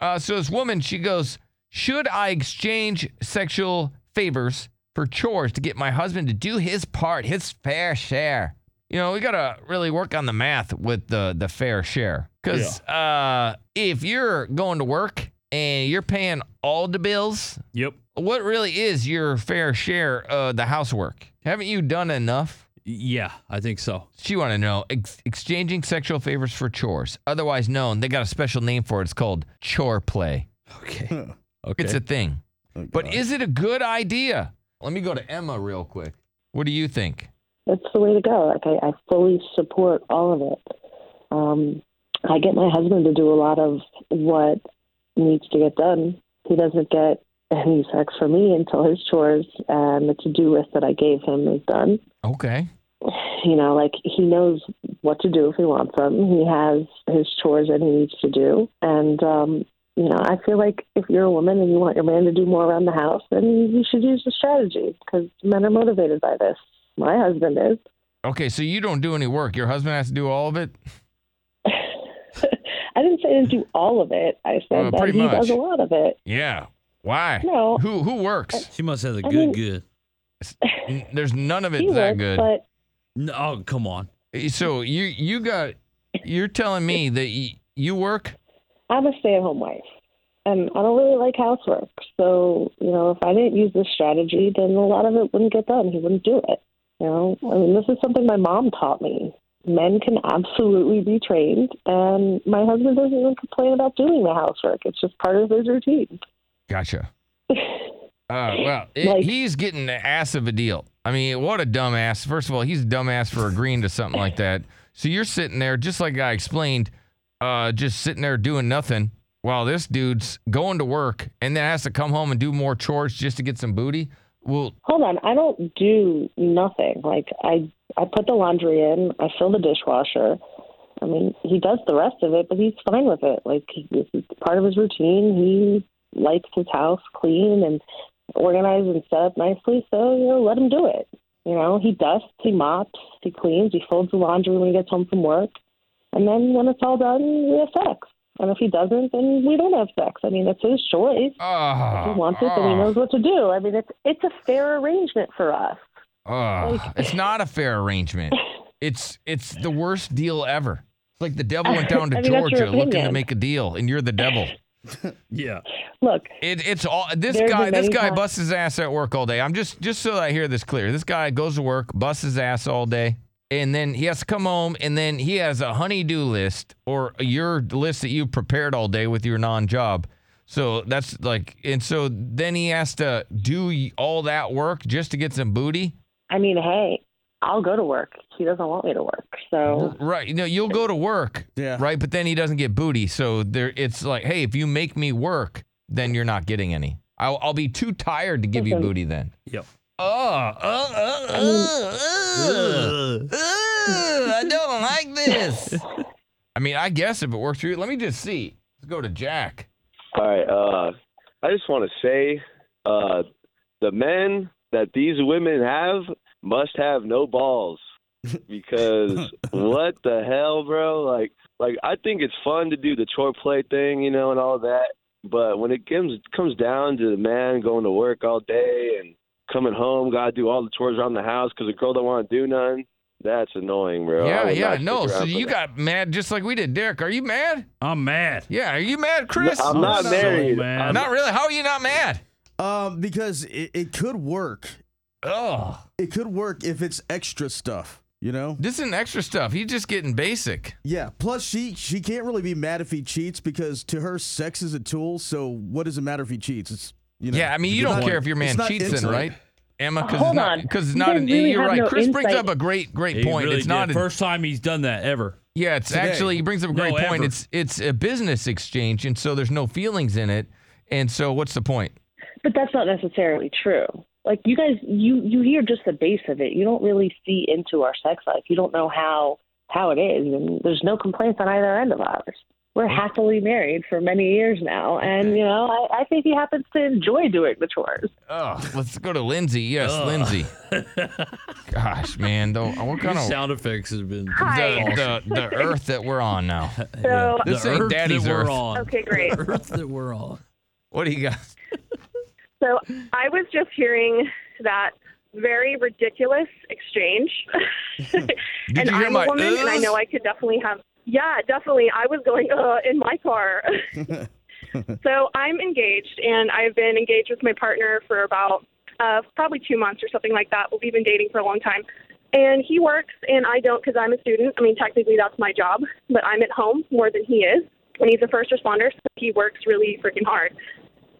Uh, so this woman, she goes, Should I exchange sexual favors for chores to get my husband to do his part, his fair share? You know, we gotta really work on the math with the the fair share. Cause uh, if you're going to work and you're paying all the bills, Yep. what really is your fair share of the housework? Haven't you done enough? Yeah, I think so. She want to know ex- exchanging sexual favors for chores, otherwise known. They got a special name for it. It's called chore play. Okay. Okay. It's a thing. But is it a good idea? Let me go to Emma real quick. What do you think? That's the way to go. Like I, I fully support all of it. Um, I get my husband to do a lot of what needs to get done. He doesn't get any sex from me until his chores and the to-do list that I gave him is done. Okay. You know, like he knows what to do if he wants them. He has his chores that he needs to do, and um, you know, I feel like if you're a woman and you want your man to do more around the house, then you should use the strategy because men are motivated by this. My husband is. Okay, so you don't do any work. Your husband has to do all of it? I didn't say to do all of it. I said Well, that he much. does a lot of it. Yeah. Why? No. Who who works? She must have a I good mean- good. There's none of it that works, good. but No, oh, come on. Eh, so you you got you're telling me that y- you work? I'm a stay-at-home wife, and I don't really like housework. So you know, if I didn't use this strategy, then a lot of it wouldn't get done. He wouldn't do it. You know, I mean, this is something my mom taught me. Men can absolutely be trained, and my husband doesn't even complain about doing the housework. It's just part of his routine. Gotcha. Uh, well, it, Like- he's getting the ass of a deal. I mean, what a dumbass. First of all, he's a dumbass for agreeing to something like that. So you're sitting there, just like I explained, uh, just sitting there doing nothing while this dude's going to work and then has to come home and do more chores just to get some booty. Well, Hold on, I don't do nothing. Like I, I put the laundry in, I fill the dishwasher. I mean, he does the rest of it, but he's fine with it. Like this is part of his routine. He likes his house clean and organized and set up nicely. So you know, let him do it. You know, he dusts, he mops, he cleans, he folds the laundry when he gets home from work, and then when it's all done, we have sex. And if he doesn't, then we don't have sex. I mean, it's his choice. oh, If he wants it, then he ah. knows what to do. I mean, it's it's a fair arrangement for us. Oh, it's not a fair arrangement. It's it's the worst deal ever. It's like the devil went down to I mean, Georgia looking to make a deal, and you're the devil. Yeah. Look, It, it's all this guy. This guy times- busts his ass at work all day. I'm just just so that I hear this clear. This guy goes to work, busts his ass all day, and then he has to come home, and then he has a honey-do list or your list that you prepared all day with your non-job. So that's like, and so then he has to do all that work just to get some booty. I mean, hey, I'll go to work. He doesn't want me to work. So Right. You know, you'll go to work. Yeah. Right. But then he doesn't get booty. So there, it's like, hey, if you make me work, then you're not getting any. I'll, I'll be too tired to give you booty then. Yep. Oh, uh, uh, uh, uh, uh, I don't like this. I mean, I guess if it works for you, let me just see. Let's go to Jack. All right. Uh, I just want to say, uh, the men that these women have must have no balls because what the hell, bro? Like, like I think it's fun to do the chore play thing, you know, and all that. But when it comes comes down to the man going to work all day and coming home, gotta do all the chores around the house because the girl don't want to do none. That's annoying, bro. Yeah, would yeah, no. So around for you that. got mad just like we did. Derek, are you mad? I'm mad. Yeah, are you mad, Chris? I'm not so married. mad. I'm Not really. How are you not mad? Um, because it, it could work. Oh, It could work if it's extra stuff. You know? this isn't extra stuff. He's just getting basic. Yeah. Plus, she she can't really be mad if he cheats because to her, sex is a tool. So what does it matter if he cheats? It's you know. Yeah, I mean, you don't not- care if your man cheats, then, right? Emma, uh, because Hold it's not because it's not an. really you're right. no Chris brings up a great great He point. really it's not did. a, first time he's done that ever. Yeah, it's Today. actually he brings up a great No, point. ever. It's it's a business exchange, and so there's no feelings in it. And so, what's the point? but that's not necessarily true. Like you guys, you you hear just the base of it. You don't really see into our sex life. You don't know how how it is, and there's no complaints on either end of ours. we're happily married for many years now, and you know, I, I think he happens to enjoy doing the chores. Oh, let's go to Lindsay. Yes, Ugh. Lindsay. Gosh, man, though, uh, what Your kind of sound effects has been Hi. the, the the earth that we're on now? So- This the ain't earth daddy's that earth. we're on. Okay, great. The earth that we're on. What do you got? So I was just hearing that very ridiculous exchange. Did and you hear I'm my a woman, and I know I could definitely have. Yeah, definitely. I was going uh, in my car. so I'm engaged, and I've been engaged with my partner for about uh, probably two months or something like that. We've been dating for a long time. And he works, and I don't because I'm a student. I mean, technically that's my job, but I'm at home more than he is. And he's a first responder, so he works really freaking hard.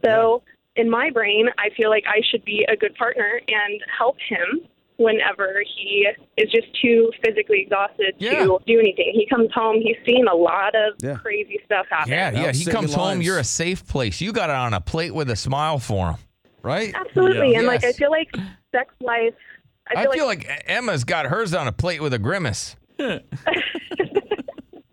So in my brain, I feel like I should be a good partner and help him whenever he is just too physically exhausted Yeah. to do anything. He comes home, he's seen a lot of Yeah. crazy stuff happen. Yeah, yeah. He comes your home. lives. You're a safe place. You got it on a plate with a smile for him, right? Absolutely. Yeah. And like I feel like sex life I feel, I feel, feel like Emma's got hers on a plate with a grimace.